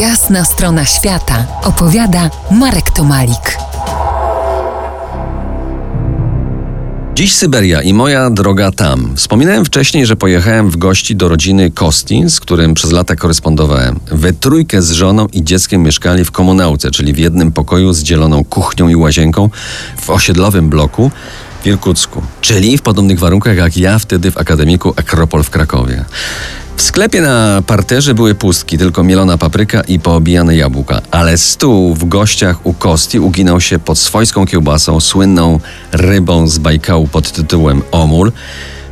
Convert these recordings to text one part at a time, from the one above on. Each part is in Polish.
Jasna strona świata opowiada Marek Tomalik. Dziś Syberia i moja droga tam. Wspominałem wcześniej, że pojechałem w gości do rodziny Kosti, z którym przez lata korespondowałem. We trójkę z żoną i dzieckiem mieszkali w komunałce, czyli w jednym pokoju z dzieloną kuchnią i łazienką w osiedlowym bloku w Irkucku. Czyli w podobnych warunkach jak ja wtedy w akademiku Akropol w Krakowie. W sklepie na parterze były pustki, tylko mielona papryka i poobijane jabłka, ale stół w gościach u Kosti uginał się pod swojską kiełbasą, słynną rybą z Bajkału pod tytułem Omul,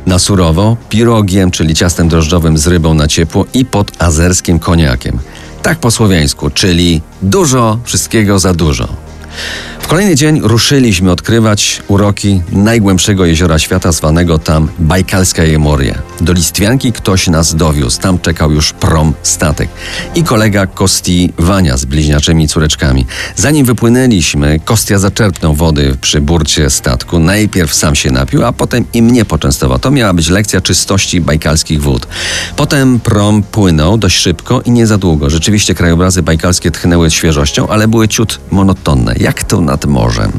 na surowo, pirogiem, czyli ciastem drożdżowym z rybą na ciepło i pod azerskim koniakiem. Tak po słowiańsku, czyli dużo, wszystkiego za dużo. W kolejny dzień ruszyliśmy odkrywać uroki najgłębszego jeziora świata, zwanego tam Bajkalska Jemoria. Do Listwianki ktoś nas dowiózł, tam czekał już prom statek. I kolega Kosti Wania z bliźniaczymi córeczkami. Zanim wypłynęliśmy, Kostia zaczerpnął wody przy burcie statku. Najpierw sam się napił, a potem i mnie poczęstował. To miała być lekcja czystości bajkalskich wód. Potem prom płynął dość szybko i nie za długo. Rzeczywiście krajobrazy bajkalskie tchnęły świeżością, ale były ciut monotonne. Jak to na nad morzem.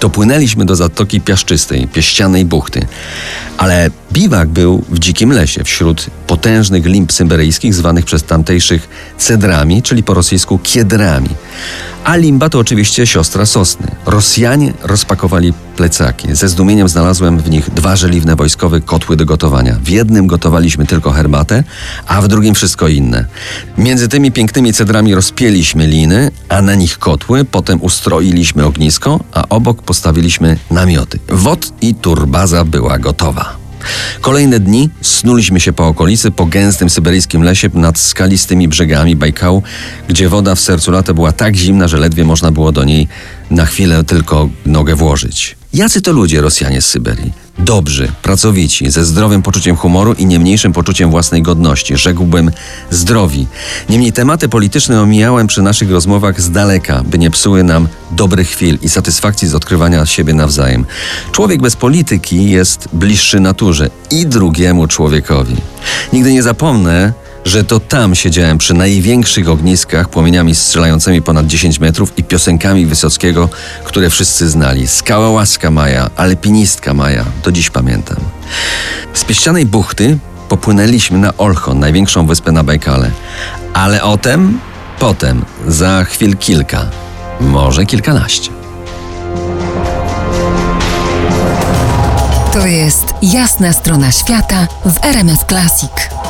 Dopłynęliśmy do Zatoki Piaszczystej, pieścianej buchty. Ale biwak był w dzikim lesie, wśród potężnych limb syberyjskich, zwanych przez tamtejszych cedrami, czyli po rosyjsku kiedrami. A limba to oczywiście siostra sosny. Rosjanie rozpakowali plecaki. Ze zdumieniem znalazłem w nich dwa żeliwne wojskowe kotły do gotowania. W jednym gotowaliśmy tylko herbatę, a w drugim wszystko inne. Między tymi pięknymi cedrami rozpięliśmy liny, a na nich kotły, potem ustroiliśmy ognisko, a obok postawiliśmy namioty. Wod i turbaza była gotowa. Kolejne dni snuliśmy się po okolicy, po gęstym syberyjskim lesie nad skalistymi brzegami Bajkału, gdzie woda w sercu lata była tak zimna, że ledwie można było do niej na chwilę tylko nogę włożyć. Jacy to ludzie Rosjanie z Syberii? Dobrzy, pracowici, ze zdrowym poczuciem humoru i nie mniejszym poczuciem własnej godności. Rzekłbym zdrowi. Niemniej tematy polityczne omijałem przy naszych rozmowach z daleka, by nie psuły nam dobrych chwil i satysfakcji z odkrywania siebie nawzajem. Człowiek bez polityki jest bliższy naturze i drugiemu człowiekowi. Nigdy nie zapomnę, że to tam siedziałem przy największych ogniskach, płomieniami strzelającymi ponad 10 metrów i piosenkami Wysockiego, które wszyscy znali. Skała łaska Maja, alpinistka Maja, do dziś pamiętam. Z pieścianej buchty popłynęliśmy na Olchon, największą wyspę na Bajkale. Ale o tem potem, za chwil kilka, może kilkanaście. To jest jasna strona świata w RMS Classic.